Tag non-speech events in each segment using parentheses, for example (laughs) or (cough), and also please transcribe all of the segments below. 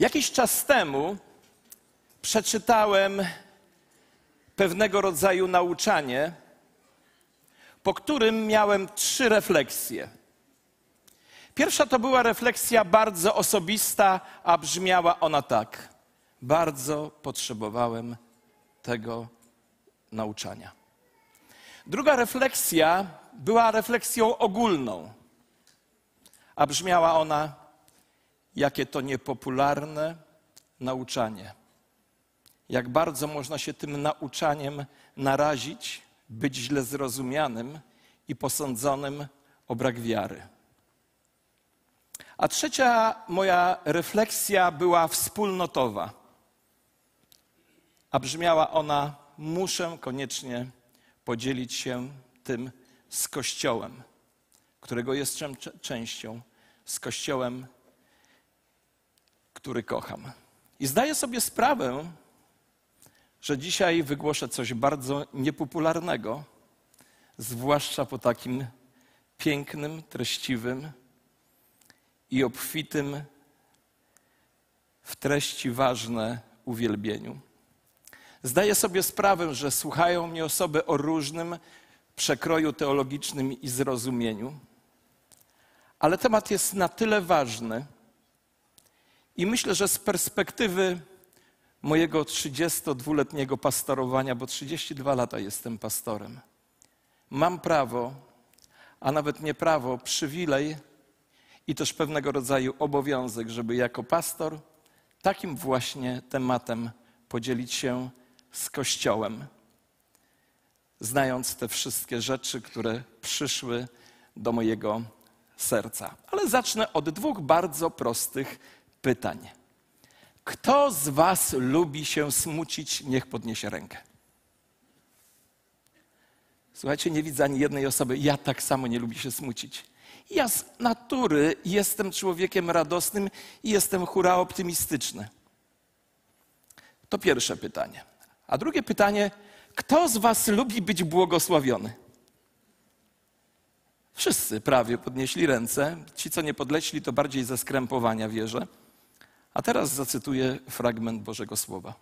Jakiś czas temu przeczytałem pewnego rodzaju nauczanie, po którym miałem trzy refleksje. Pierwsza to była refleksja bardzo osobista, a brzmiała ona tak: Bardzo potrzebowałem tego nauczania. Druga refleksja była refleksją ogólną, a brzmiała ona: Jakie to niepopularne nauczanie. Jak bardzo można się tym nauczaniem narazić, być źle zrozumianym i posądzonym o brak wiary. A trzecia moja refleksja była wspólnotowa, a brzmiała ona: Muszę koniecznie podzielić się tym z Kościołem, którego jestem częścią, z Kościołem, który kocham. I zdaję sobie sprawę, że dzisiaj wygłoszę coś bardzo niepopularnego, zwłaszcza po takim pięknym, treściwym i obfitym w treści ważne uwielbieniu. Zdaję sobie sprawę, że słuchają mnie osoby o różnym przekroju teologicznym i zrozumieniu, ale temat jest na tyle ważny i myślę, że z perspektywy mojego 32-letniego pastorowania, bo 32 lata jestem pastorem, mam prawo, a nawet nie prawo, przywilej i też pewnego rodzaju obowiązek, żeby jako pastor takim właśnie tematem podzielić się z Kościołem, znając te wszystkie rzeczy, które przyszły do mojego serca. Ale zacznę od dwóch bardzo prostych pytań. Kto z Was lubi się smucić? Niech podniesie rękę. Słuchajcie, nie widzę ani jednej osoby. Ja tak samo nie lubię się smucić. Ja z natury jestem człowiekiem radosnym i jestem hura optymistyczny. To pierwsze pytanie. A drugie pytanie, kto z Was lubi być błogosławiony? Wszyscy prawie podnieśli ręce. Ci, co nie podleśli, to bardziej ze skrępowania wierzę. A teraz zacytuję fragment Bożego Słowa.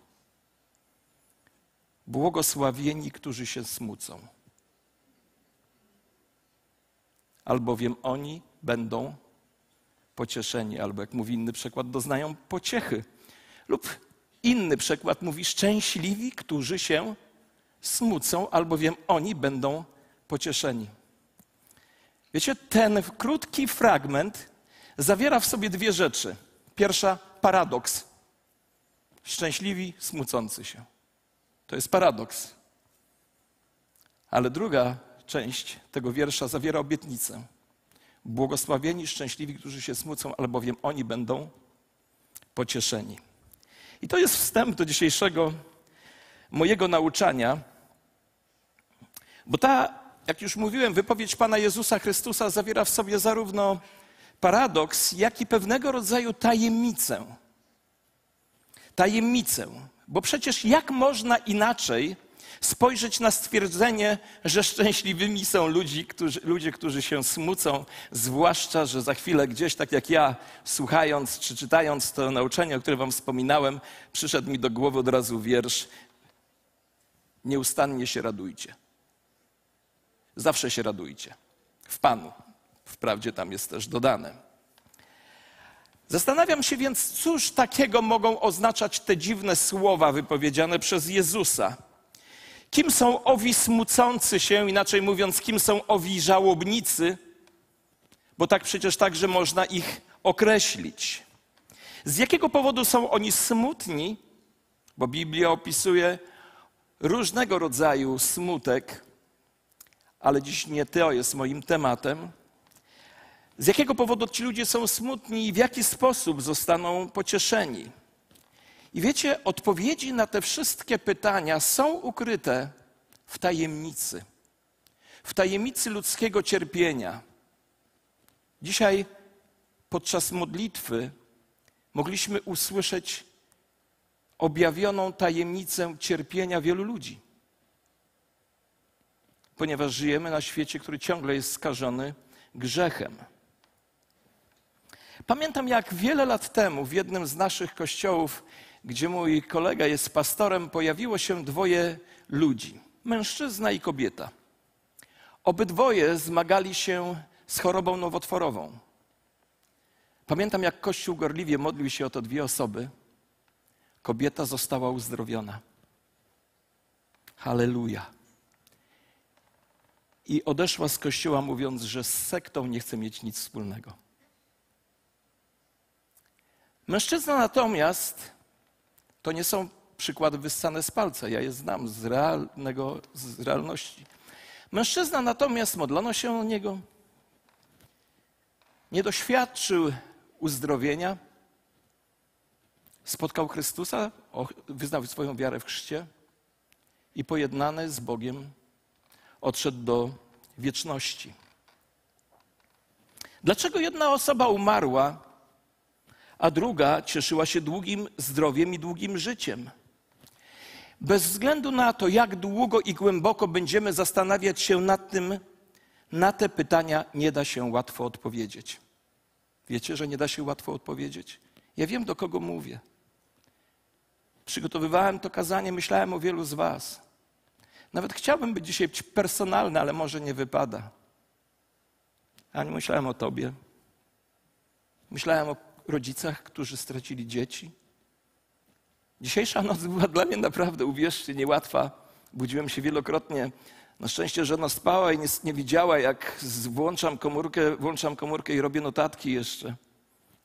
Błogosławieni, którzy się smucą, albowiem oni będą pocieszeni, albo jak mówi inny przykład, doznają pociechy. Lub inny przykład mówi szczęśliwi, którzy się smucą, albowiem oni będą pocieszeni. Wiecie, ten krótki fragment zawiera w sobie dwie rzeczy. Pierwsza paradoks. Szczęśliwi, smucący się. To jest paradoks. Ale druga część tego wiersza zawiera obietnicę. Błogosławieni, szczęśliwi, którzy się smucą, albowiem oni będą pocieszeni. I to jest wstęp do dzisiejszego mojego nauczania, bo ta, jak już mówiłem, wypowiedź Pana Jezusa Chrystusa zawiera w sobie zarówno paradoks, jak i pewnego rodzaju tajemnicę. Tajemnicę, bo przecież jak można inaczej spojrzeć na stwierdzenie, że szczęśliwymi są ludzi, którzy, ludzie, którzy się smucą, zwłaszcza, że za chwilę gdzieś, tak jak ja, słuchając czy czytając to nauczanie, o którym wam wspominałem, przyszedł mi do głowy od razu wiersz Nieustannie się radujcie. Zawsze się radujcie. W Panu. Wprawdzie tam jest też dodane. Zastanawiam się więc, cóż takiego mogą oznaczać te dziwne słowa wypowiedziane przez Jezusa. Kim są owi smucący się, inaczej mówiąc, kim są owi żałobnicy, bo tak przecież także można ich określić. Z jakiego powodu są oni smutni? Bo Biblia opisuje różnego rodzaju smutek, ale dziś nie to jest moim tematem. Z jakiego powodu ci ludzie są smutni i w jaki sposób zostaną pocieszeni? I wiecie, odpowiedzi na te wszystkie pytania są ukryte w tajemnicy, w tajemnicy ludzkiego cierpienia. Dzisiaj podczas modlitwy mogliśmy usłyszeć objawioną tajemnicę cierpienia wielu ludzi. Ponieważ żyjemy na świecie, który ciągle jest skażony grzechem. Pamiętam, jak wiele lat temu w jednym z naszych kościołów, gdzie mój kolega jest pastorem, pojawiło się dwoje ludzi mężczyzna i kobieta. Obydwoje zmagali się z chorobą nowotworową. Pamiętam, jak Kościół gorliwie modlił się o to dwie osoby. Kobieta została uzdrowiona. Halleluja. I odeszła z kościoła, mówiąc, że z sektą nie chce mieć nic wspólnego. Mężczyzna natomiast to nie są przykłady wyssane z palca. Ja je znam z, realnego, z realności. Mężczyzna natomiast modlono się o niego, nie doświadczył uzdrowienia, spotkał Chrystusa, wyznał swoją wiarę w chrzcie i pojednany z Bogiem odszedł do wieczności. Dlaczego jedna osoba umarła, a druga cieszyła się długim zdrowiem i długim życiem? Bez względu na to, jak długo i głęboko będziemy zastanawiać się nad tym, na te pytania nie da się łatwo odpowiedzieć. Wiecie, że nie da się łatwo odpowiedzieć? Ja wiem, do kogo mówię. Przygotowywałem to kazanie, myślałem o wielu z Was. Nawet chciałbym być dzisiaj personalny, ale może nie wypada. Ani myślałem o Tobie. Myślałem o rodzicach, którzy stracili dzieci. Dzisiejsza noc była dla mnie naprawdę, uwierzcie, niełatwa. Budziłem się wielokrotnie. Na szczęście żona spała i nie, nie widziała, jak włączam komórkę, włączam komórkę i robię notatki jeszcze.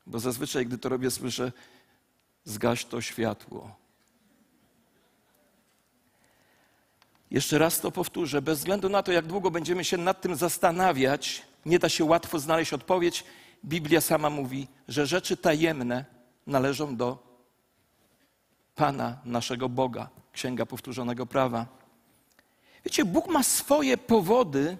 Bo zazwyczaj, gdy to robię, słyszę, zgaś to światło. Jeszcze raz to powtórzę. Bez względu na to, jak długo będziemy się nad tym zastanawiać, nie da się łatwo znaleźć odpowiedź. Biblia sama mówi, że rzeczy tajemne należą do Pana, naszego Boga. Księga Powtórzonego Prawa. Wiecie, Bóg ma swoje powody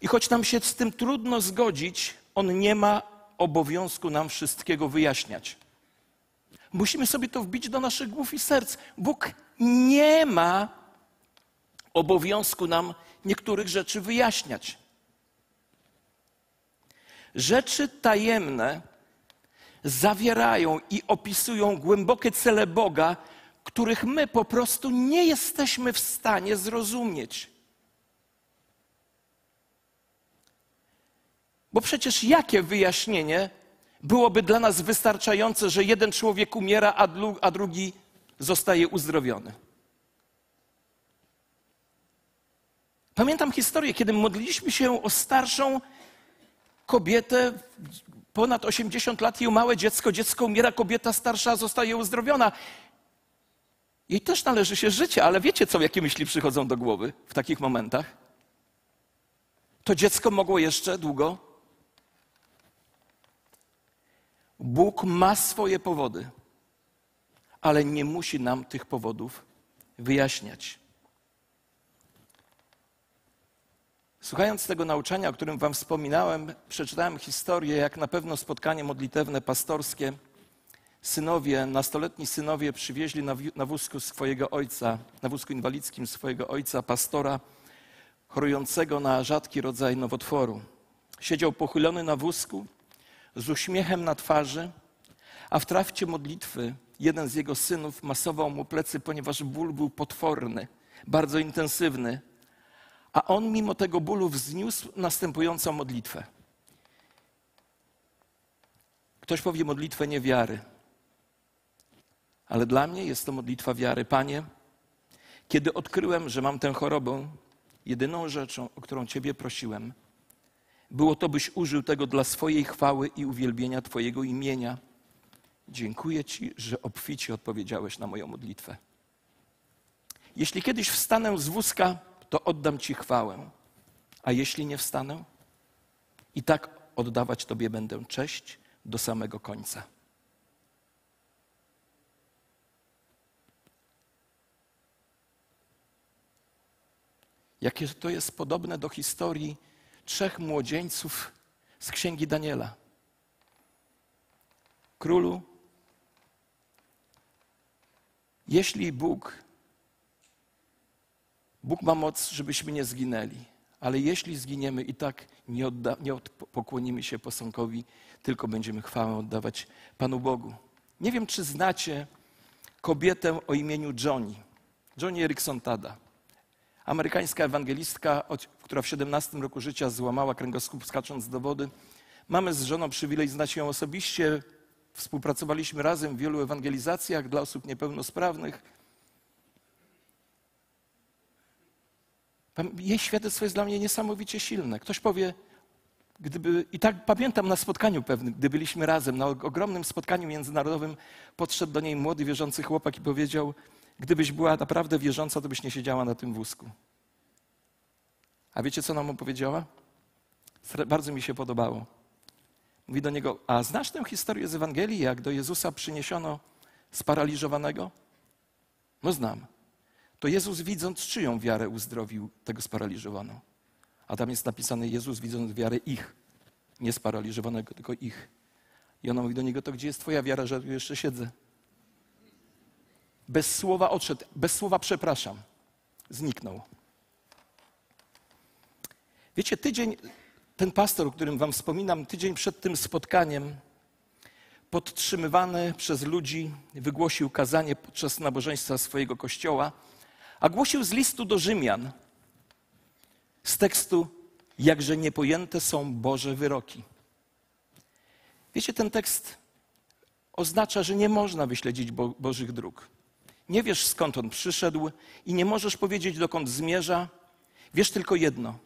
i choć nam się z tym trudno zgodzić, On nie ma obowiązku nam wszystkiego wyjaśniać. Musimy sobie to wbić do naszych głów i serc. Bóg nie ma obowiązku nam niektórych rzeczy wyjaśniać. Rzeczy tajemne zawierają i opisują głębokie cele Boga, których my po prostu nie jesteśmy w stanie zrozumieć. Bo przecież jakie wyjaśnienie byłoby dla nas wystarczające, że jeden człowiek umiera, a, drugi zostaje uzdrowiony? Pamiętam historię, kiedy modliliśmy się o starszą kobietę, ponad 80 lat, i małe dziecko, dziecko umiera, kobieta starsza zostaje uzdrowiona. Jej też należy się życie, ale wiecie co, jakie myśli przychodzą do głowy w takich momentach? To dziecko mogło jeszcze długo. Bóg ma swoje powody, ale nie musi nam tych powodów wyjaśniać. Słuchając tego nauczania, o którym Wam wspominałem, przeczytałem historię, jak na pewno spotkanie modlitewne pastorskie synowie, nastoletni synowie przywieźli na, wózku swojego ojca, na wózku inwalidzkim swojego ojca, pastora, chorującego na rzadki rodzaj nowotworu. Siedział pochylony na wózku, z uśmiechem na twarzy, a w trakcie modlitwy jeden z jego synów masował mu plecy, ponieważ ból był potworny, bardzo intensywny, a on mimo tego bólu wzniósł następującą modlitwę. Ktoś powie modlitwę niewiary. Ale dla mnie jest to modlitwa wiary. Panie, kiedy odkryłem, że mam tę chorobę, jedyną rzeczą, o którą Ciebie prosiłem, było to, byś użył tego dla swojej chwały i uwielbienia Twojego imienia. Dziękuję Ci, że obficie odpowiedziałeś na moją modlitwę. Jeśli kiedyś wstanę z wózka, to oddam Ci chwałę. A jeśli nie wstanę, i tak oddawać Tobie będę cześć do samego końca. Jakie to jest podobne do historii trzech młodzieńców z księgi Daniela. Królu, jeśli Bóg, Bóg ma moc, żebyśmy nie zginęli, Ale jeśli zginiemy i tak nie, odda, nie pokłonimy się posągowi, tylko będziemy chwałę oddawać Panu Bogu. Nie wiem, czy znacie kobietę o imieniu Johnny. Johnny Erickson Tada. Amerykańska ewangelistka, która w 17 roku życia złamała kręgosłup skacząc do wody. Mamy z żoną przywilej znać ją osobiście. Współpracowaliśmy razem w wielu ewangelizacjach dla osób niepełnosprawnych. Jej świadectwo jest dla mnie niesamowicie silne. Ktoś powie, gdyby, i tak pamiętam na spotkaniu pewnym, gdy byliśmy razem, na ogromnym spotkaniu międzynarodowym, podszedł do niej młody wierzący chłopak i powiedział: Gdybyś była naprawdę wierząca, to byś nie siedziała na tym wózku. A wiecie, co nam opowiedziała? Bardzo mi się podobało. Mówi do niego: A znasz tę historię z Ewangelii, jak do Jezusa przyniesiono sparaliżowanego? No znam. To Jezus, widząc czyją wiarę, uzdrowił tego sparaliżowanego. A tam jest napisane: Jezus, widząc wiarę ich, nie sparaliżowanego, tylko ich. I ona mówi do niego: To gdzie jest Twoja wiara, że tu jeszcze siedzę? Bez słowa odszedł, bez słowa przepraszam. Zniknął. Wiecie, tydzień, ten pastor, o którym wam wspominam, tydzień przed tym spotkaniem, podtrzymywany przez ludzi, wygłosił kazanie podczas nabożeństwa swojego kościoła, a głosił z listu do Rzymian, z tekstu Jakże niepojęte są Boże wyroki. Wiecie, ten tekst oznacza, że nie można wyśledzić Bo Bożych dróg. Nie wiesz skąd on przyszedł i nie możesz powiedzieć dokąd zmierza. Wiesz tylko jedno: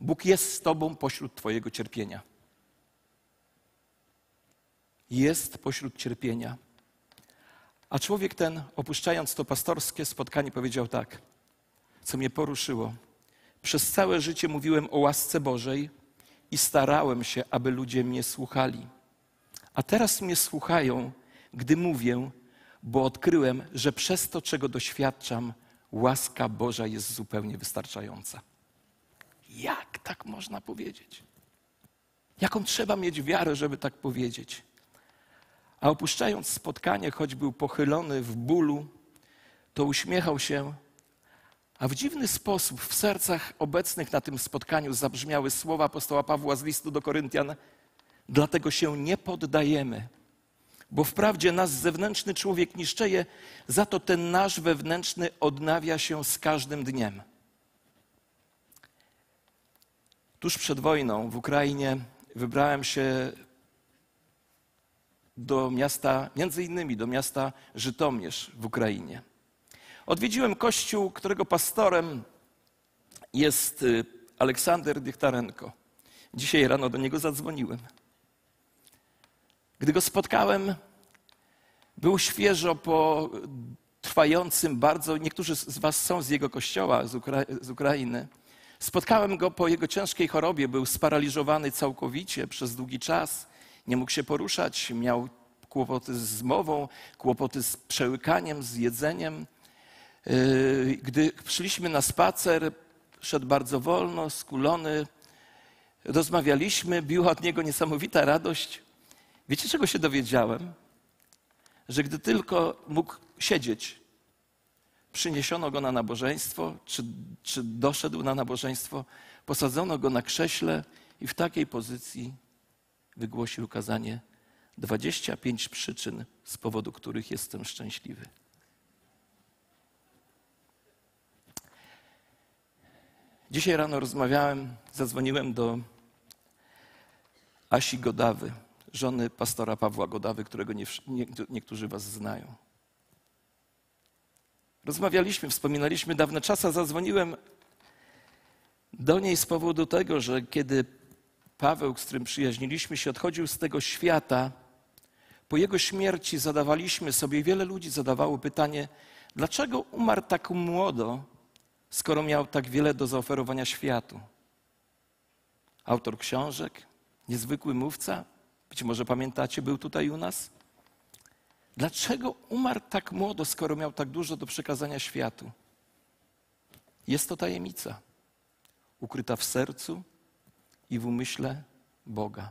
Bóg jest z tobą pośród Twojego cierpienia. Jest pośród cierpienia. A człowiek ten, opuszczając to pastorskie spotkanie, powiedział tak, co mnie poruszyło. Przez całe życie mówiłem o łasce Bożej i starałem się, aby ludzie mnie słuchali. A teraz mnie słuchają, gdy mówię, bo odkryłem, że przez to, czego doświadczam, łaska Boża jest zupełnie wystarczająca. Jak tak można powiedzieć? Jaką trzeba mieć wiarę, żeby tak powiedzieć? A opuszczając spotkanie, choć był pochylony w bólu, to uśmiechał się, a w dziwny sposób w sercach obecnych na tym spotkaniu zabrzmiały słowa apostoła Pawła z listu do Koryntian: Dlatego się nie poddajemy bo wprawdzie nasz zewnętrzny człowiek niszczeje, za to ten nasz wewnętrzny odnawia się z każdym dniem. Tuż przed wojną w Ukrainie wybrałem się do miasta, między innymi do miasta Żytomierz w Ukrainie. Odwiedziłem kościół, którego pastorem jest y, Aleksander Dychtarenko. Dzisiaj rano do niego zadzwoniłem. Gdy go spotkałem, był świeżo po trwającym bardzo, niektórzy z Was są z jego kościoła, z, Ukra z Ukrainy. Spotkałem go po jego ciężkiej chorobie, był sparaliżowany całkowicie przez długi czas, nie mógł się poruszać, miał kłopoty z mową, kłopoty z przełykaniem, z jedzeniem. Yy, gdy przyszliśmy na spacer, szedł bardzo wolno, skulony. Rozmawialiśmy, biła od niego niesamowita radość. Wiecie, czego się dowiedziałem? Że gdy tylko mógł siedzieć, przyniesiono go na nabożeństwo, czy, czy doszedł na nabożeństwo, posadzono go na krześle i w takiej pozycji wygłosił kazanie 25 przyczyn, z powodu których jestem szczęśliwy. Dzisiaj rano rozmawiałem, zadzwoniłem do Asi Godawy żony pastora Pawła Godawy, którego nie, nie, niektórzy was znają. Rozmawialiśmy, wspominaliśmy dawne czasy, zadzwoniłem do niej z powodu tego, że kiedy Paweł, z którym przyjaźniliśmy się, odchodził z tego świata, po jego śmierci zadawaliśmy sobie, wiele ludzi zadawało pytanie, dlaczego umarł tak młodo, skoro miał tak wiele do zaoferowania światu? Autor książek, niezwykły mówca, być może pamiętacie, był tutaj u nas. Dlaczego umarł tak młodo, skoro miał tak dużo do przekazania światu? Jest to tajemnica, ukryta w sercu i w umyśle Boga.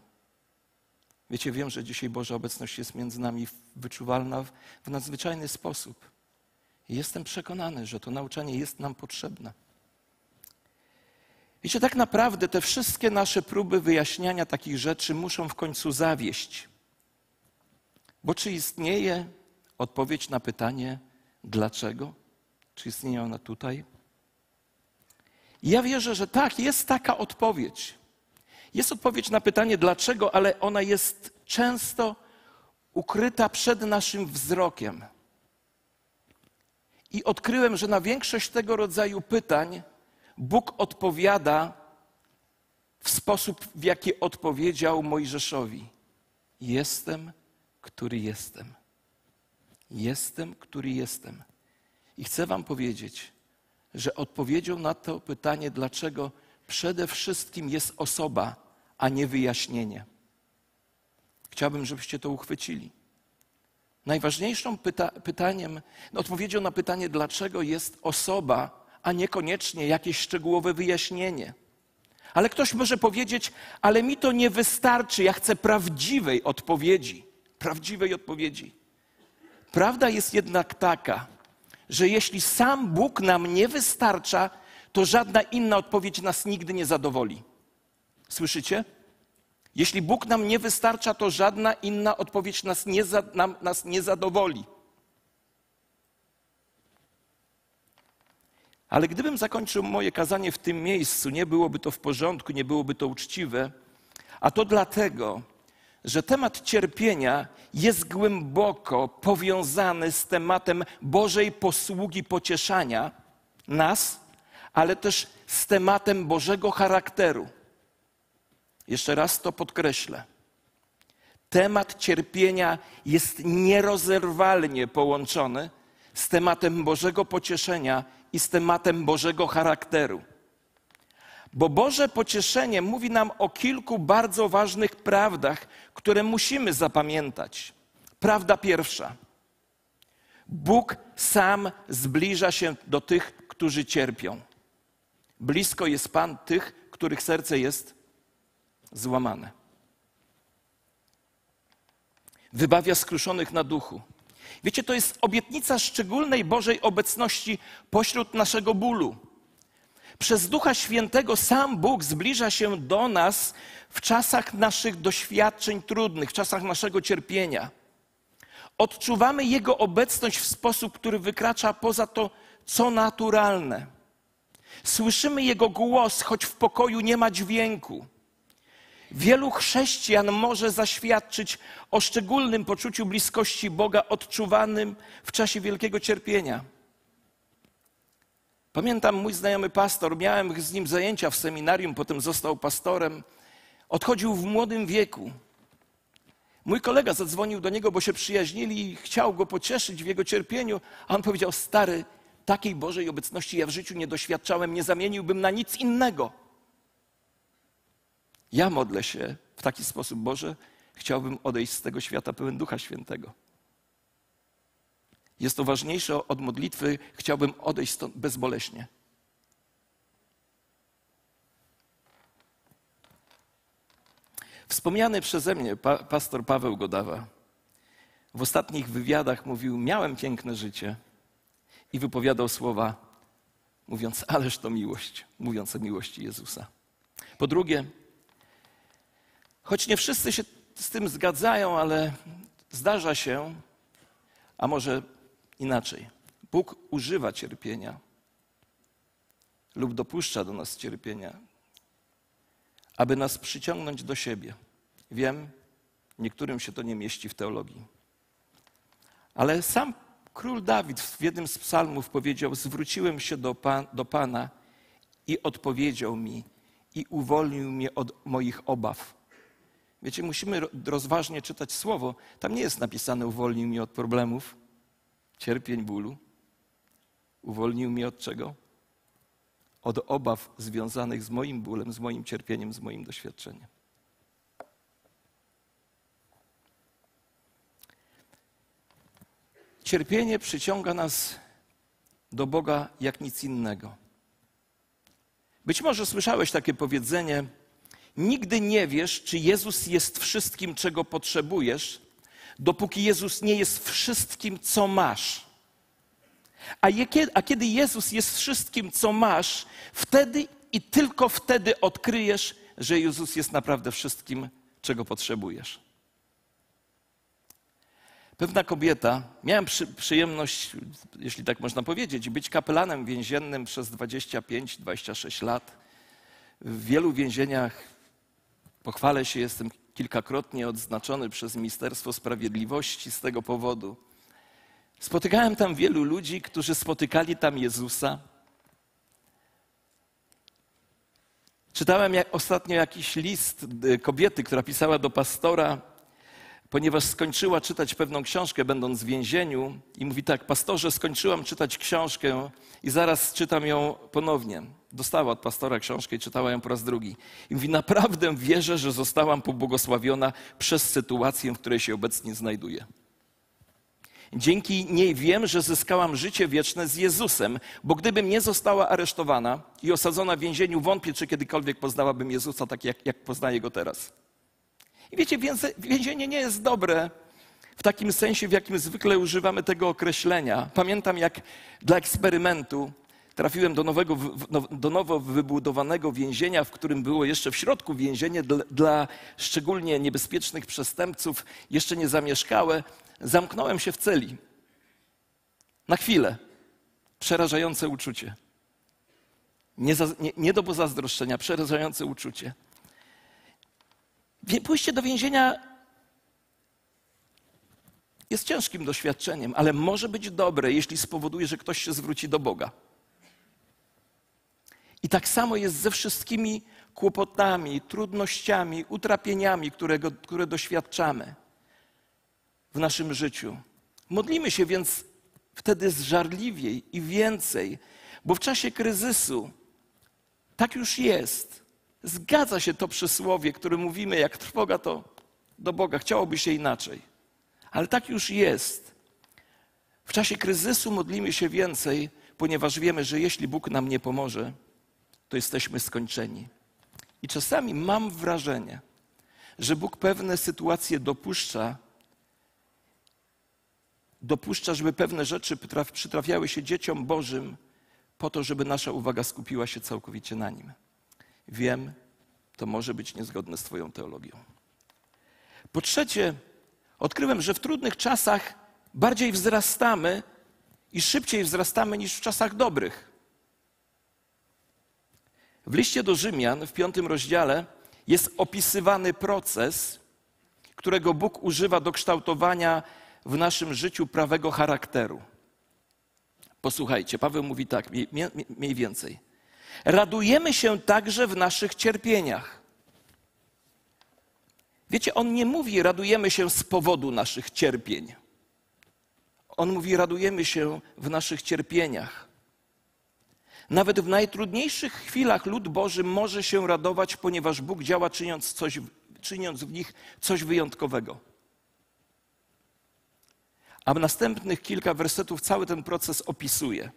Wiecie, wiem, że dzisiaj Boża obecność jest między nami wyczuwalna w nadzwyczajny sposób. I jestem przekonany, że to nauczanie jest nam potrzebne. Wiecie, tak naprawdę te wszystkie nasze próby wyjaśniania takich rzeczy muszą w końcu zawieść. Bo czy istnieje odpowiedź na pytanie, dlaczego? Czy istnieje ona tutaj? Ja wierzę, że tak, jest taka odpowiedź. Jest odpowiedź na pytanie, dlaczego, ale ona jest często ukryta przed naszym wzrokiem. I odkryłem, że na większość tego rodzaju pytań Bóg odpowiada w sposób, w jaki odpowiedział Mojżeszowi: Jestem, który jestem. Jestem, który jestem. I chcę Wam powiedzieć, że odpowiedzią na to pytanie, dlaczego przede wszystkim jest osoba, a nie wyjaśnienie. Chciałbym, żebyście to uchwycili. Najważniejszą pyta pytaniem, odpowiedzią na pytanie, dlaczego jest osoba, a niekoniecznie jakieś szczegółowe wyjaśnienie. Ale ktoś może powiedzieć, ale mi to nie wystarczy, ja chcę prawdziwej odpowiedzi. Prawdziwej odpowiedzi. Prawda jest jednak taka, że jeśli sam Bóg nam nie wystarcza, to żadna inna odpowiedź nas nigdy nie zadowoli. Słyszycie? Jeśli Bóg nam nie wystarcza, to żadna inna odpowiedź nas nie, za, nam, nas nie zadowoli. Ale gdybym zakończył moje kazanie w tym miejscu, nie byłoby to w porządku, nie byłoby to uczciwe. A to dlatego, że temat cierpienia jest głęboko powiązany z tematem Bożej posługi pocieszania nas, ale też z tematem Bożego charakteru. Jeszcze raz to podkreślę. Temat cierpienia jest nierozerwalnie połączony z tematem Bożego pocieszenia i z tematem Bożego charakteru. Bo Boże pocieszenie mówi nam o kilku bardzo ważnych prawdach, które musimy zapamiętać. Prawda pierwsza. Bóg sam zbliża się do tych, którzy cierpią. Blisko jest Pan tych, których serce jest złamane. Wybawia skruszonych na duchu. Wiecie, to jest obietnica szczególnej Bożej obecności pośród naszego bólu. Przez Ducha Świętego sam Bóg zbliża się do nas w czasach naszych doświadczeń trudnych, w czasach naszego cierpienia. Odczuwamy Jego obecność w sposób, który wykracza poza to, co naturalne. Słyszymy Jego głos, choć w pokoju nie ma dźwięku. Wielu chrześcijan może zaświadczyć o szczególnym poczuciu bliskości Boga odczuwanym w czasie wielkiego cierpienia. Pamiętam mój znajomy pastor, miałem z nim zajęcia w seminarium, potem został pastorem. Odchodził w młodym wieku. Mój kolega zadzwonił do niego, bo się przyjaźnili i chciał go pocieszyć w jego cierpieniu, a on powiedział: Stary, takiej Bożej obecności ja w życiu nie doświadczałem, nie zamieniłbym na nic innego. Ja modlę się w taki sposób, Boże, chciałbym odejść z tego świata pełen Ducha Świętego. Jest to ważniejsze od modlitwy, chciałbym odejść stąd bezboleśnie. Wspomniany przeze mnie pa, pastor Paweł Godawa w ostatnich wywiadach mówił: Miałem piękne życie i wypowiadał słowa, mówiąc: Ależ to miłość, mówiąc o miłości Jezusa. Po drugie, choć nie wszyscy się z tym zgadzają, ale zdarza się, a może inaczej. Bóg używa cierpienia lub dopuszcza do nas cierpienia, aby nas przyciągnąć do siebie. Wiem, niektórym się to nie mieści w teologii. Ale sam król Dawid w jednym z psalmów powiedział: Zwróciłem się do, Pan, do Pana i odpowiedział mi i uwolnił mnie od moich obaw. Wiecie, musimy rozważnie czytać słowo. Tam nie jest napisane: Uwolnił mnie od problemów, cierpień, bólu. Uwolnił mnie od czego? Od obaw związanych z moim bólem, z moim cierpieniem, z moim doświadczeniem. Cierpienie przyciąga nas do Boga jak nic innego. Być może słyszałeś takie powiedzenie: Nigdy nie wiesz, czy Jezus jest wszystkim, czego potrzebujesz, dopóki Jezus nie jest wszystkim, co masz. A, je, a kiedy Jezus jest wszystkim, co masz, wtedy i tylko wtedy odkryjesz, że Jezus jest naprawdę wszystkim, czego potrzebujesz. Pewna kobieta, miałem przy, przyjemność, jeśli tak można powiedzieć, być kapelanem więziennym przez 25-26 lat. W wielu więzieniach, pochwalę się, jestem kilkakrotnie odznaczony przez Ministerstwo Sprawiedliwości z tego powodu. Spotykałem tam wielu ludzi, którzy spotykali tam Jezusa. Czytałem ostatnio jakiś list y, kobiety, która pisała do pastora, ponieważ skończyła czytać pewną książkę, będąc w więzieniu, i mówi tak: Pastorze, skończyłam czytać książkę i zaraz czytam ją ponownie. Dostała od pastora książkę i czytała ją po raz drugi. I mówi: Naprawdę wierzę, że zostałam pobłogosławiona przez sytuację, w której się obecnie znajduję. Dzięki niej wiem, że zyskałam życie wieczne z Jezusem, bo gdybym nie została aresztowana i osadzona w więzieniu, wątpię, czy kiedykolwiek poznałabym Jezusa tak, jak, jak poznaję go teraz. I wiecie, więzienie nie jest dobre w takim sensie, w jakim zwykle używamy tego określenia. Pamiętam, jak dla eksperymentu trafiłem do, nowego, no, do nowo wybudowanego więzienia, w którym było jeszcze w środku więzienie dla, dla szczególnie niebezpiecznych przestępców, jeszcze nie zamieszkałe. Zamknąłem się w celi. Na chwilę. Przerażające uczucie. Nie, za, nie, nie do pozazdroszczenia, przerażające uczucie. Pójście do więzienia jest ciężkim doświadczeniem, ale może być dobre, jeśli spowoduje, że ktoś się zwróci do Boga. I tak samo jest ze wszystkimi kłopotami, trudnościami, utrapieniami, które doświadczamy w naszym życiu. Modlimy się więc wtedy zżarliwiej i więcej, bo w czasie kryzysu tak już jest. Zgadza się to przysłowie, które mówimy, jak trwoga to do Boga, chciałoby się inaczej. Ale tak już jest. W czasie kryzysu modlimy się więcej, ponieważ wiemy, że jeśli Bóg nam nie pomoże, to jesteśmy skończeni. I czasami mam wrażenie, że Bóg pewne sytuacje dopuszcza, dopuszcza, żeby pewne rzeczy przytrafiały się dzieciom Bożym, po to, żeby nasza uwaga skupiła się całkowicie na nim. Wiem, to może być niezgodne z Twoją teologią. Po trzecie, odkryłem, że w trudnych czasach bardziej wzrastamy i szybciej wzrastamy niż w czasach dobrych. W liście do Rzymian w piątym rozdziale jest opisywany proces, którego Bóg używa do kształtowania w naszym życiu prawego charakteru. Posłuchajcie, Paweł mówi tak, mniej więcej. Radujemy się także w naszych cierpieniach. Wiecie, on nie mówi radujemy się z powodu naszych cierpień. On mówi radujemy się w naszych cierpieniach. Nawet w najtrudniejszych chwilach lud Boży może się radować, ponieważ Bóg działa czyniąc, coś, czyniąc w nich coś wyjątkowego. A w następnych kilka wersetów cały ten proces opisuje.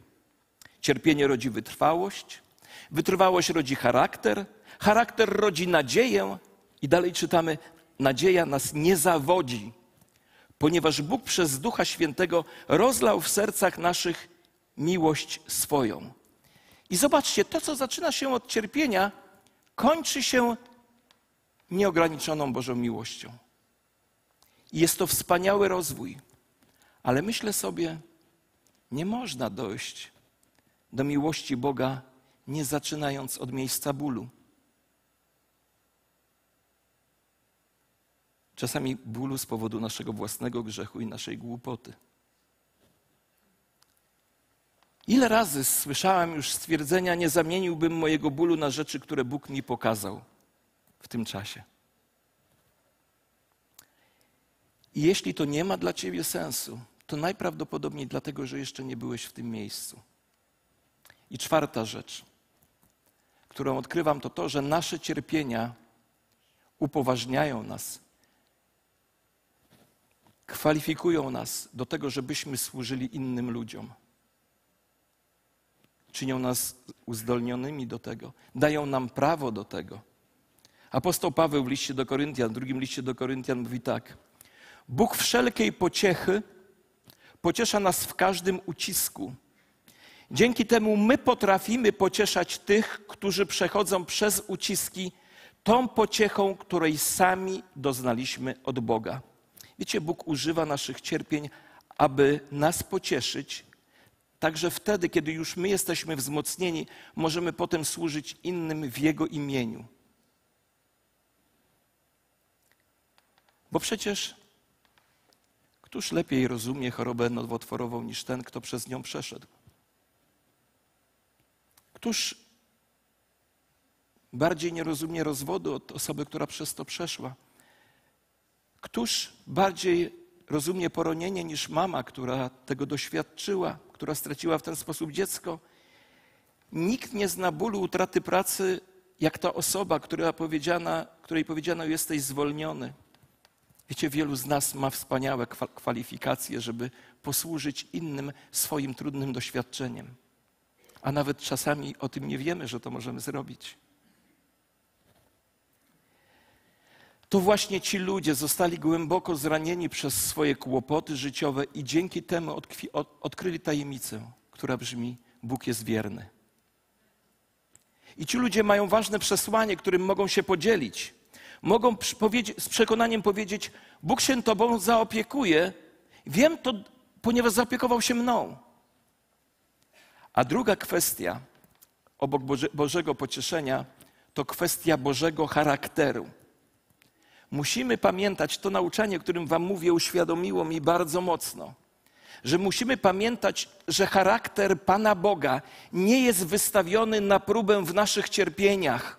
Cierpienie rodzi wytrwałość, wytrwałość rodzi charakter, charakter rodzi nadzieję i dalej czytamy, nadzieja nas nie zawodzi, ponieważ Bóg przez Ducha Świętego rozlał w sercach naszych miłość swoją. I zobaczcie, to co zaczyna się od cierpienia, kończy się nieograniczoną Bożą miłością. I jest to wspaniały rozwój. Ale myślę sobie, nie można dojść do miłości Boga, nie zaczynając od miejsca bólu. Czasami bólu z powodu naszego własnego grzechu i naszej głupoty. Ile razy słyszałem już stwierdzenia, nie zamieniłbym mojego bólu na rzeczy, które Bóg mi pokazał w tym czasie. I jeśli to nie ma dla ciebie sensu, to najprawdopodobniej dlatego, że jeszcze nie byłeś w tym miejscu. I czwarta rzecz, którą odkrywam, to to, że nasze cierpienia upoważniają nas, kwalifikują nas do tego, żebyśmy służyli innym ludziom czynią nas uzdolnionymi do tego, dają nam prawo do tego. Apostoł Paweł w liście do Koryntian, w drugim liście do Koryntian mówi tak: Bóg wszelkiej pociechy pociesza nas w każdym ucisku, Dzięki temu my potrafimy pocieszać tych, którzy przechodzą przez uciski, tą pociechą, której sami doznaliśmy od Boga. Wiecie, Bóg używa naszych cierpień, aby nas pocieszyć. Także wtedy, kiedy już my jesteśmy wzmocnieni, możemy potem służyć innym w Jego imieniu. Bo przecież któż lepiej rozumie chorobę nowotworową niż ten, kto przez nią przeszedł? Któż bardziej nie rozumie rozwodu od osoby, która przez to przeszła? Któż bardziej rozumie poronienie niż mama, która tego doświadczyła, która straciła w ten sposób dziecko? Nikt nie zna bólu utraty pracy, jak ta osoba, która powiedziana, której powiedziano jesteś zwolniony. Wiecie, wielu z nas ma wspaniałe kwalifikacje, żeby posłużyć innym swoim trudnym doświadczeniem. A nawet czasami o tym nie wiemy, że to możemy zrobić. To właśnie ci ludzie zostali głęboko zranieni przez swoje kłopoty życiowe i dzięki temu odkryli tajemnicę, która brzmi: Bóg jest wierny. I ci ludzie mają ważne przesłanie, którym mogą się podzielić. Mogą z przekonaniem powiedzieć: Bóg się Tobą zaopiekuje. Wiem to, ponieważ zaopiekował się mną. A druga kwestia, obok Boże, Bożego pocieszenia, to kwestia Bożego charakteru. Musimy pamiętać, to nauczanie, o którym Wam mówię, uświadomiło mi bardzo mocno, że musimy pamiętać, że charakter Pana Boga nie jest wystawiony na próbę w naszych cierpieniach.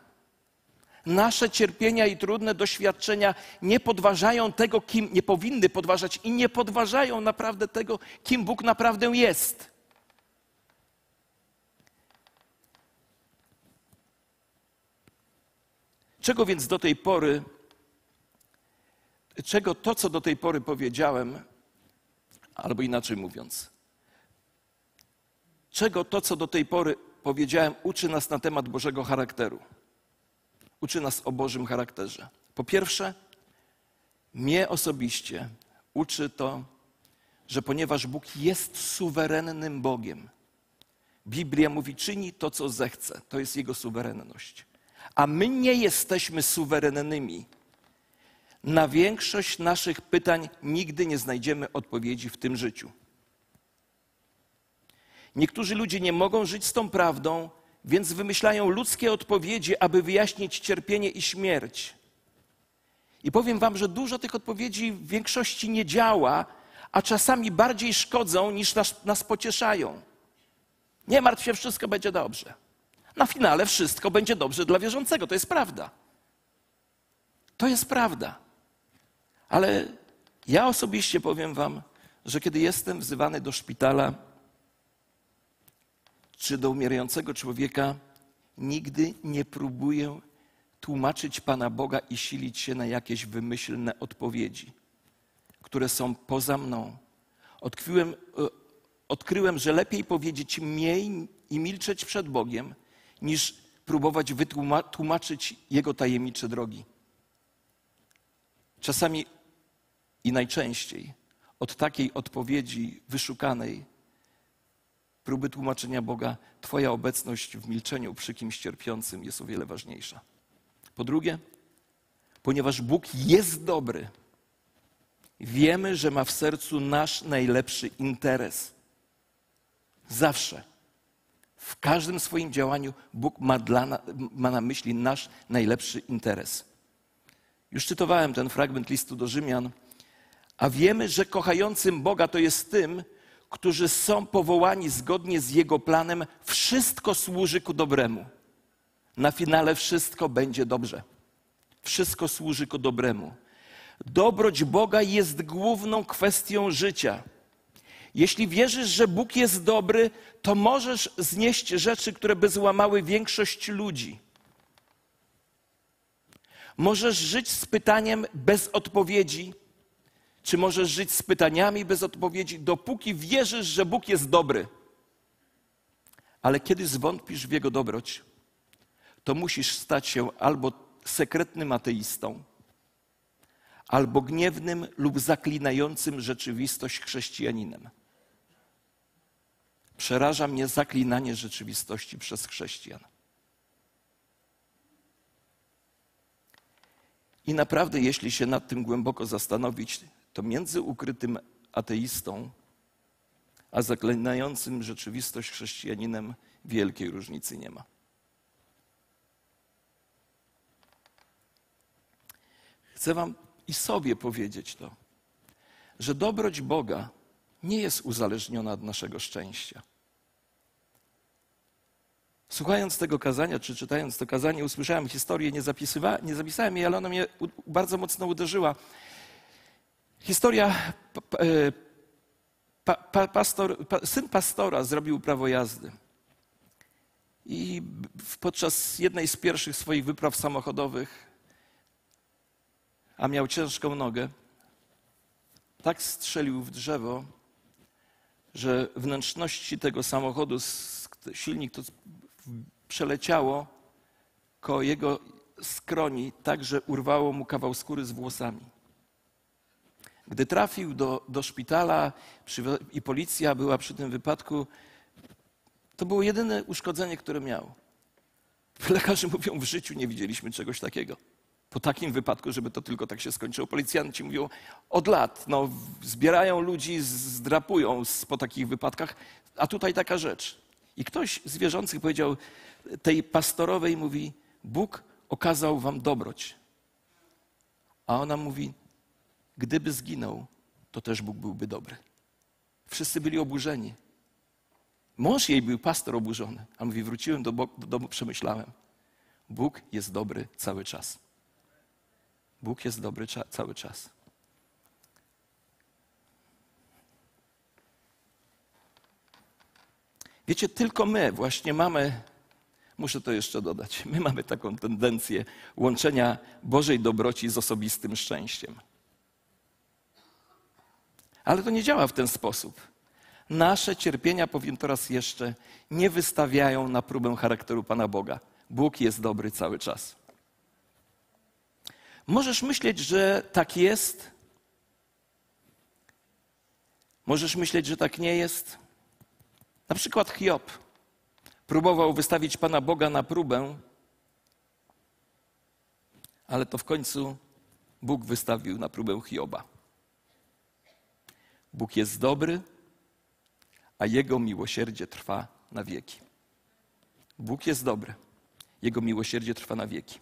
Nasze cierpienia i trudne doświadczenia nie podważają tego, kim nie powinny podważać i nie podważają naprawdę tego, kim Bóg naprawdę jest. Czego więc do tej pory czego to, co do tej pory powiedziałem, albo inaczej mówiąc, czego to, co do tej pory powiedziałem, uczy nas na temat Bożego charakteru. Uczy nas o Bożym charakterze. Po pierwsze, mnie osobiście uczy to, że ponieważ Bóg jest suwerennym Bogiem, Biblia mówi, czyni to, co zechce. To jest Jego suwerenność. A my nie jesteśmy suwerennymi na większość naszych pytań nigdy nie znajdziemy odpowiedzi w tym życiu. Niektórzy ludzie nie mogą żyć z tą prawdą, więc wymyślają ludzkie odpowiedzi, aby wyjaśnić cierpienie i śmierć. I powiem Wam, że dużo tych odpowiedzi w większości nie działa, a czasami bardziej szkodzą niż nas, nas pocieszają. Nie martw się, wszystko będzie dobrze. Na finale wszystko będzie dobrze dla wierzącego. To jest prawda. To jest prawda. Ale ja osobiście powiem Wam, że kiedy jestem wzywany do szpitala czy do umierającego człowieka, nigdy nie próbuję tłumaczyć Pana Boga i silić się na jakieś wymyślne odpowiedzi, które są poza mną. Odkryłem, e, odkryłem że lepiej powiedzieć mniej i milczeć przed Bogiem, niż próbować wytłumaczyć Jego tajemnicze drogi. Czasami i najczęściej od takiej odpowiedzi wyszukanej, próby tłumaczenia Boga, Twoja obecność w milczeniu przy kimś cierpiącym jest o wiele ważniejsza. Po drugie, ponieważ Bóg jest dobry, wiemy, że ma w sercu nasz najlepszy interes. Zawsze. W każdym swoim działaniu Bóg ma, dla, ma na myśli nasz najlepszy interes. Już cytowałem ten fragment listu do Rzymian, a wiemy, że kochającym Boga to jest tym, którzy są powołani zgodnie z Jego planem, wszystko służy ku dobremu. Na finale wszystko będzie dobrze. Wszystko służy ku dobremu. Dobroć Boga jest główną kwestią życia. Jeśli wierzysz, że Bóg jest dobry, to możesz znieść rzeczy, które by złamały większość ludzi. Możesz żyć z pytaniem bez odpowiedzi, czy możesz żyć z pytaniami bez odpowiedzi, dopóki wierzysz, że Bóg jest dobry. Ale kiedy zwątpisz w Jego dobroć, to musisz stać się albo sekretnym ateistą, albo gniewnym lub zaklinającym rzeczywistość chrześcijaninem. Przeraża mnie zaklinanie rzeczywistości przez chrześcijan. I naprawdę, jeśli się nad tym głęboko zastanowić, to między ukrytym ateistą a zaklinającym rzeczywistość chrześcijaninem wielkiej różnicy nie ma. Chcę Wam i sobie powiedzieć to, że dobroć Boga nie jest uzależniona od naszego szczęścia. Słuchając tego kazania, czy czytając to kazanie, usłyszałem historię, nie, nie zapisałem jej, ale ona mnie bardzo mocno uderzyła. Historia, pa, pa, pastor, pa, syn pastora zrobił prawo jazdy. I podczas jednej z pierwszych swoich wypraw samochodowych, a miał ciężką nogę, tak strzelił w drzewo, że wnętrzności tego samochodu, silnik to przeleciało koło jego skroni, tak że urwało mu kawał skóry z włosami. Gdy trafił do, do szpitala i policja była przy tym wypadku, to było jedyne uszkodzenie, które miał. Lekarze mówią, w życiu nie widzieliśmy czegoś takiego. Po takim wypadku, żeby to tylko tak się skończyło. Policjanci mówią, od lat no, zbierają ludzi, zdrapują po takich wypadkach, a tutaj taka rzecz. I ktoś z wierzących powiedział tej pastorowej, mówi, Bóg okazał wam dobroć. A ona mówi, gdyby zginął, to też Bóg byłby dobry. Wszyscy byli oburzeni. Mąż jej był pastor oburzony. A mówi, wróciłem do, do domu, przemyślałem. Bóg jest dobry cały czas. Bóg jest dobry cały czas. Wiecie, tylko my właśnie mamy, muszę to jeszcze dodać, (laughs) my mamy taką tendencję łączenia Bożej dobroci z osobistym szczęściem. Ale to nie działa w ten sposób. Nasze cierpienia, powiem to raz jeszcze, nie wystawiają na próbę charakteru Pana Boga. Bóg jest dobry cały czas. Możesz myśleć, że tak jest. Możesz myśleć, że tak nie jest. Na przykład Hiob próbował wystawić Pana Boga na próbę, ale to w końcu Bóg wystawił na próbę Hioba. Bóg jest dobry, a Jego miłosierdzie trwa na wieki. Bóg jest dobry, Jego miłosierdzie trwa na wieki.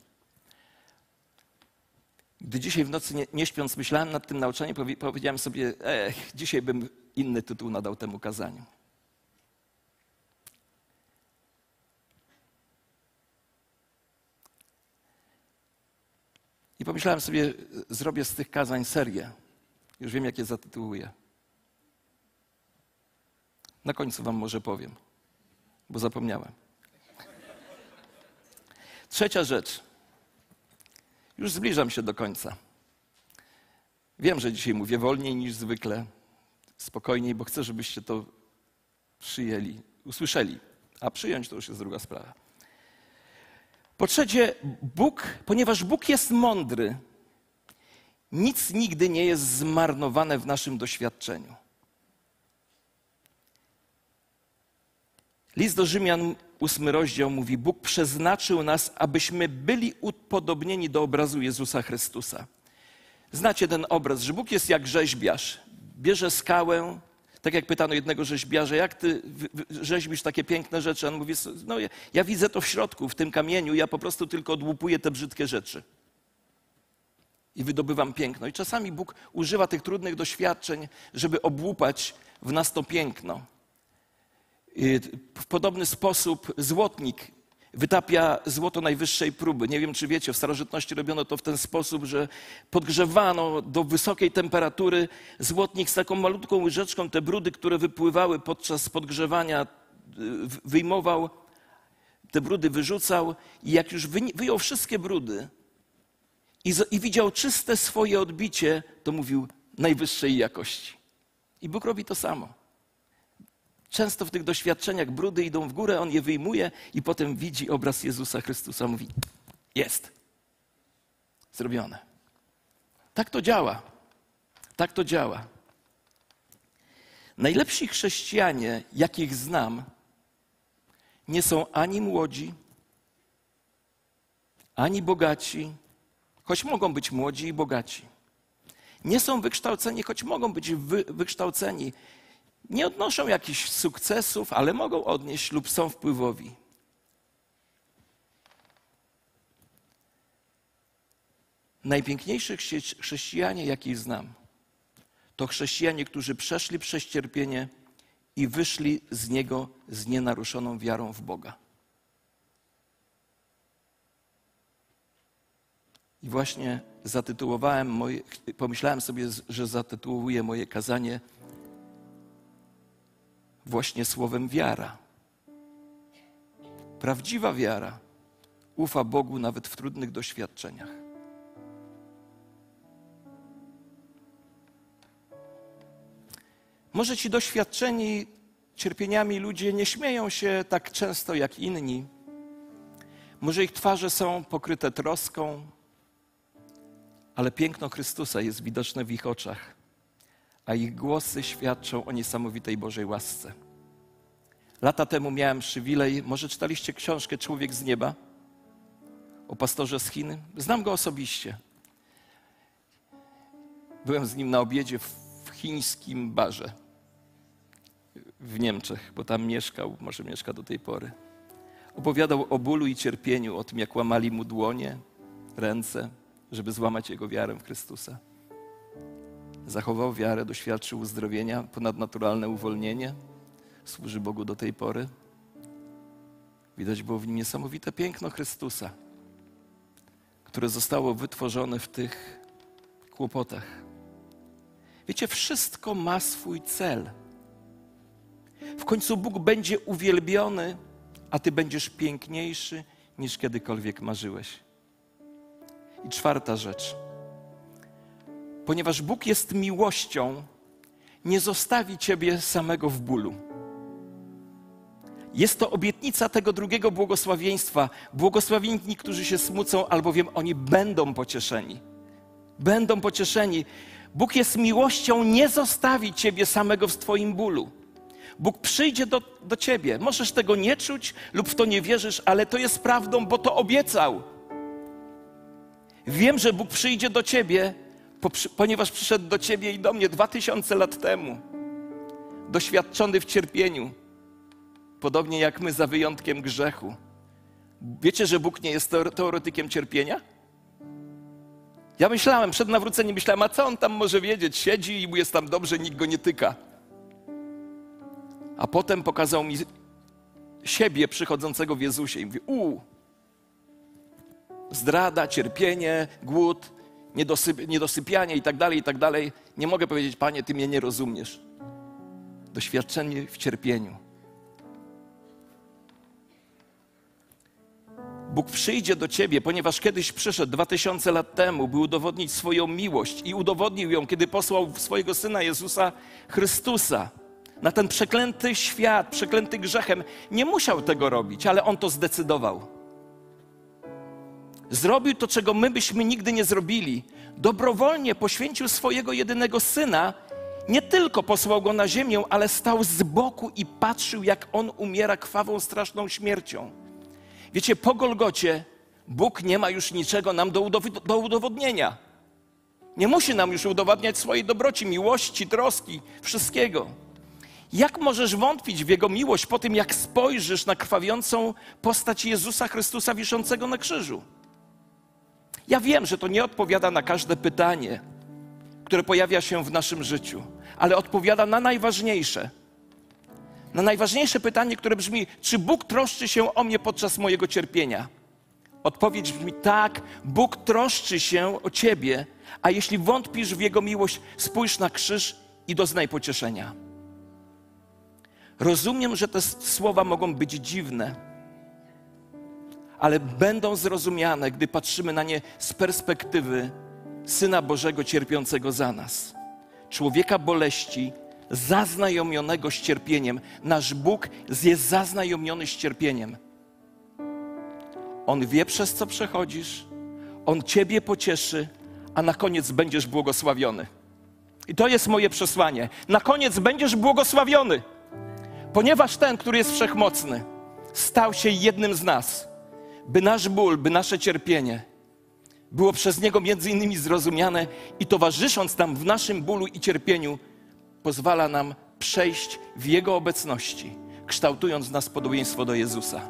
Gdy dzisiaj w nocy nie, nie śpiąc myślałem nad tym nauczaniem, powiedziałem sobie, ech, dzisiaj bym inny tytuł nadał temu kazaniu. I pomyślałem sobie, zrobię z tych kazań serię. Już wiem, jak je zatytułuję. Na końcu Wam może powiem, bo zapomniałem. Trzecia rzecz. Już zbliżam się do końca. Wiem, że dzisiaj mówię wolniej niż zwykle, spokojniej, bo chcę, żebyście to przyjęli, usłyszeli. A przyjąć to już jest druga sprawa. Po trzecie, Bóg, ponieważ Bóg jest mądry, nic nigdy nie jest zmarnowane w naszym doświadczeniu. List do Rzymian, ósmy rozdział mówi: Bóg przeznaczył nas, abyśmy byli upodobnieni do obrazu Jezusa Chrystusa. Znacie ten obraz, że Bóg jest jak rzeźbiarz. Bierze skałę, tak jak pytano jednego rzeźbiarza, jak ty rzeźbisz takie piękne rzeczy? On mówi, no ja, ja widzę to w środku, w tym kamieniu, ja po prostu tylko odłupuję te brzydkie rzeczy. I wydobywam piękno. I czasami Bóg używa tych trudnych doświadczeń, żeby obłupać w nas to piękno. W podobny sposób złotnik wytapia złoto najwyższej próby. Nie wiem, czy wiecie, w starożytności robiono to w ten sposób, że podgrzewano do wysokiej temperatury złotnik z taką malutką łyżeczką te brudy, które wypływały podczas podgrzewania, y, wyjmował, te brudy wyrzucał i jak już wyjął wszystkie brudy i, i widział czyste swoje odbicie, to mówił najwyższej jakości. I Bóg robi to samo. Często w tych doświadczeniach brudy idą w górę, on je wyjmuje i potem widzi obraz Jezusa Chrystusa. Mówi: Jest. Zrobione. Tak to działa. Tak to działa. Najlepsi chrześcijanie, jakich znam, nie są ani młodzi, ani bogaci, choć mogą być młodzi i bogaci. Nie są wykształceni, choć mogą być wy, wykształceni. Nie odnoszą jakichś sukcesów, ale mogą odnieść lub są wpływowi. Najpiękniejszych chrześcijanie, jakich znam, to chrześcijanie, którzy przeszli przez cierpienie i wyszli z niego z nienaruszoną wiarą w Boga. I właśnie zatytułowałem moje, pomyślałem sobie, że zatytułuję moje kazanie właśnie słowem wiara. Prawdziwa wiara ufa Bogu nawet w trudnych doświadczeniach. Może ci doświadczeni cierpieniami ludzie nie śmieją się tak często jak inni. Może ich twarze są pokryte troską, ale piękno Chrystusa jest widoczne w ich oczach, a ich głosy świadczą o niesamowitej Bożej łasce. Lata temu miałem przywilej, może czytaliście książkę Człowiek z nieba o pastorze z Chin? Znam go osobiście. Byłem z nim na obiedzie w chińskim barze w Niemczech, bo tam mieszkał, może mieszka do tej pory. Opowiadał o bólu i cierpieniu, o tym, jak łamali mu dłonie, ręce, żeby złamać jego wiarę w Chrystusa. Zachował wiarę, doświadczył uzdrowienia, ponadnaturalne uwolnienie. Służy Bogu do tej pory. Widać było w nim niesamowite piękno Chrystusa, które zostało wytworzone w tych kłopotach. Wiecie, wszystko ma swój cel. W końcu Bóg będzie uwielbiony, a Ty będziesz piękniejszy niż kiedykolwiek marzyłeś. I czwarta rzecz. Ponieważ Bóg jest miłością, nie zostawi Ciebie samego w bólu. Jest to obietnica tego drugiego błogosławieństwa. Błogosławieni, którzy się smucą, albowiem oni będą pocieszeni. Będą pocieszeni. Bóg jest miłością, nie zostawi Ciebie samego w Twoim bólu. Bóg przyjdzie do, do ciebie. Możesz tego nie czuć lub w to nie wierzysz, ale to jest prawdą, bo to obiecał. Wiem, że Bóg przyjdzie do ciebie, ponieważ przyszedł do ciebie i do mnie dwa tysiące lat temu, doświadczony w cierpieniu, podobnie jak my, za wyjątkiem grzechu. Wiecie, że Bóg nie jest teoretykiem cierpienia? Ja myślałem, przed nawróceniem myślałem, a co on tam może wiedzieć? Siedzi i mu jest tam dobrze, nikt go nie tyka. A potem pokazał mi siebie przychodzącego w Jezusie i mówi: U, zdrada, cierpienie, głód, niedosyp, niedosypianie i tak dalej, i tak dalej. Nie mogę powiedzieć, Panie, Ty mnie nie rozumiesz. Doświadczenie w cierpieniu. Bóg przyjdzie do ciebie, ponieważ kiedyś przyszedł dwa tysiące lat temu, by udowodnić swoją miłość i udowodnił ją, kiedy posłał swojego syna Jezusa Chrystusa na ten przeklęty świat, przeklęty grzechem. Nie musiał tego robić, ale on to zdecydował. Zrobił to, czego my byśmy nigdy nie zrobili. Dobrowolnie poświęcił swojego jedynego syna. Nie tylko posłał go na ziemię, ale stał z boku i patrzył, jak on umiera krwawą, straszną śmiercią. Wiecie, po Golgocie Bóg nie ma już niczego nam do, do udowodnienia. Nie musi nam już udowadniać swojej dobroci, miłości, troski, wszystkiego. Jak możesz wątpić w Jego miłość po tym, jak spojrzysz na krwawiącą postać Jezusa Chrystusa wiszącego na krzyżu? Ja wiem, że to nie odpowiada na każde pytanie, które pojawia się w naszym życiu, ale odpowiada na najważniejsze. Na najważniejsze pytanie, które brzmi: czy Bóg troszczy się o mnie podczas mojego cierpienia? Odpowiedź brzmi: tak, Bóg troszczy się o ciebie, a jeśli wątpisz w Jego miłość, spójrz na krzyż i doznaj pocieszenia. Rozumiem, że te słowa mogą być dziwne, ale będą zrozumiane, gdy patrzymy na nie z perspektywy Syna Bożego cierpiącego za nas. Człowieka boleści, zaznajomionego z cierpieniem. Nasz Bóg jest zaznajomiony z cierpieniem. On wie, przez co przechodzisz, On Ciebie pocieszy, a na koniec będziesz błogosławiony. I to jest moje przesłanie. Na koniec będziesz błogosławiony, ponieważ ten, który jest wszechmocny, stał się jednym z nas, by nasz ból, by nasze cierpienie było przez Niego między innymi zrozumiane i towarzysząc nam w naszym bólu i cierpieniu, pozwala nam przejść w Jego obecności, kształtując w nas podobieństwo do Jezusa.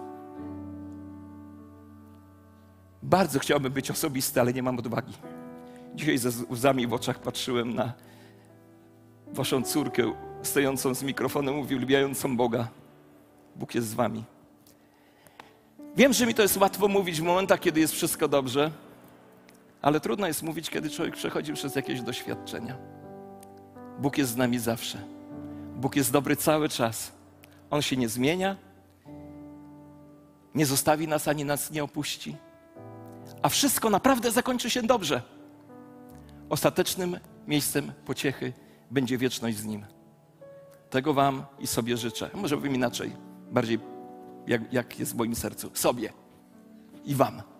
Bardzo chciałbym być osobisty, ale nie mam odwagi. Dzisiaj ze łzami w oczach patrzyłem na waszą córkę stojącą z mikrofonem, uwielbiającą Boga. Bóg jest z wami. Wiem, że mi to jest łatwo mówić w momentach, kiedy jest wszystko dobrze, ale trudno jest mówić, kiedy człowiek przechodzi przez jakieś doświadczenia. Bóg jest z nami zawsze. Bóg jest dobry cały czas. On się nie zmienia, nie zostawi nas ani nas nie opuści. A wszystko naprawdę zakończy się dobrze. Ostatecznym miejscem pociechy będzie wieczność z Nim. Tego Wam i sobie życzę. Może powiem inaczej, bardziej jak, jak jest w moim sercu. Sobie i Wam.